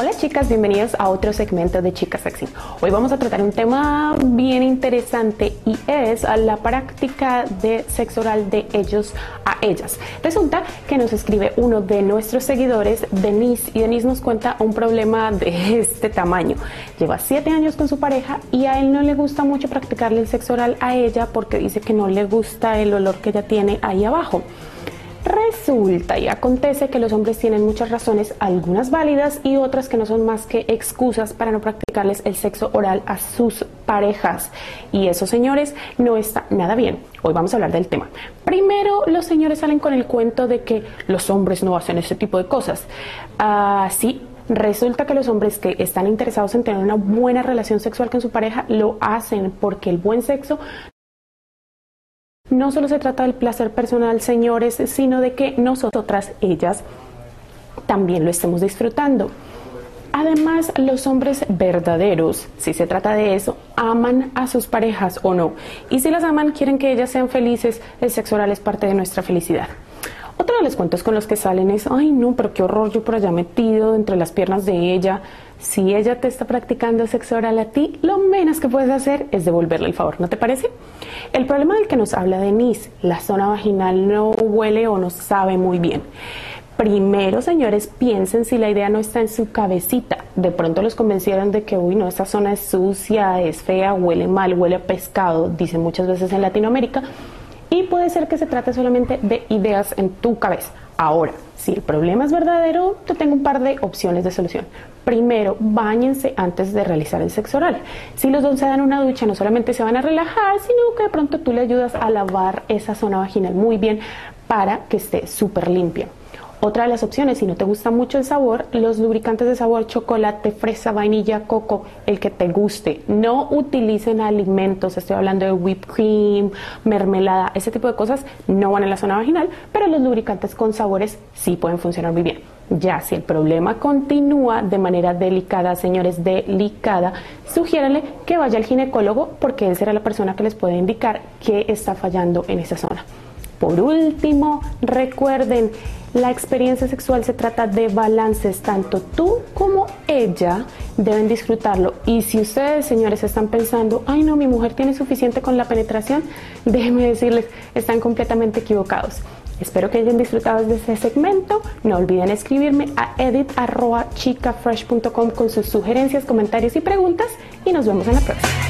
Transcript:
Hola chicas, bienvenidos a otro segmento de Chicas Sexy. Hoy vamos a tratar un tema bien interesante y es la práctica de sexo oral de ellos a ellas. Resulta que nos escribe uno de nuestros seguidores, Denise, y Denise nos cuenta un problema de este tamaño. Lleva siete años con su pareja y a él no le gusta mucho practicarle el sexo oral a ella porque dice que no le gusta el olor que ella tiene ahí abajo. Resulta y acontece que los hombres tienen muchas razones, algunas válidas y otras que no son más que excusas para no practicarles el sexo oral a sus parejas. Y eso, señores, no está nada bien. Hoy vamos a hablar del tema. Primero, los señores salen con el cuento de que los hombres no hacen ese tipo de cosas. Así ah, Resulta que los hombres que están interesados en tener una buena relación sexual con su pareja lo hacen porque el buen sexo no solo se trata del placer personal, señores, sino de que nosotras, ellas, también lo estemos disfrutando. Además, los hombres verdaderos, si se trata de eso, aman a sus parejas o no. Y si las aman, quieren que ellas sean felices, el sexo oral es parte de nuestra felicidad. De los cuentos con los que salen es, ay no, pero qué horror yo por allá metido entre las piernas de ella. Si ella te está practicando sexo oral a ti, lo menos que puedes hacer es devolverle el favor, ¿no te parece? El problema del que nos habla Denise, la zona vaginal no huele o no sabe muy bien. Primero, señores, piensen si la idea no está en su cabecita. De pronto los convencieron de que, uy, no, esta zona es sucia, es fea, huele mal, huele a pescado, dicen muchas veces en Latinoamérica y puede ser que se trate solamente de ideas en tu cabeza. Ahora, si el problema es verdadero, te tengo un par de opciones de solución. Primero, bañense antes de realizar el sexo oral. Si los dos se dan una ducha, no solamente se van a relajar, sino que de pronto tú le ayudas a lavar esa zona vaginal muy bien para que esté súper limpia. Otra de las opciones, si no te gusta mucho el sabor, los lubricantes de sabor chocolate, fresa, vainilla, coco, el que te guste. No utilicen alimentos, estoy hablando de whipped cream, mermelada, ese tipo de cosas no van en la zona vaginal, pero los lubricantes con sabores sí pueden funcionar muy bien. Ya si el problema continúa de manera delicada, señores, delicada, sugiéranle que vaya al ginecólogo porque él será la persona que les puede indicar qué está fallando en esa zona. Por último, recuerden, la experiencia sexual se trata de balances, tanto tú como ella deben disfrutarlo. Y si ustedes, señores, están pensando, ay no, mi mujer tiene suficiente con la penetración, déjenme decirles, están completamente equivocados. Espero que hayan disfrutado de este segmento. No olviden escribirme a edit.chicafresh.com con sus sugerencias, comentarios y preguntas. Y nos vemos en la próxima.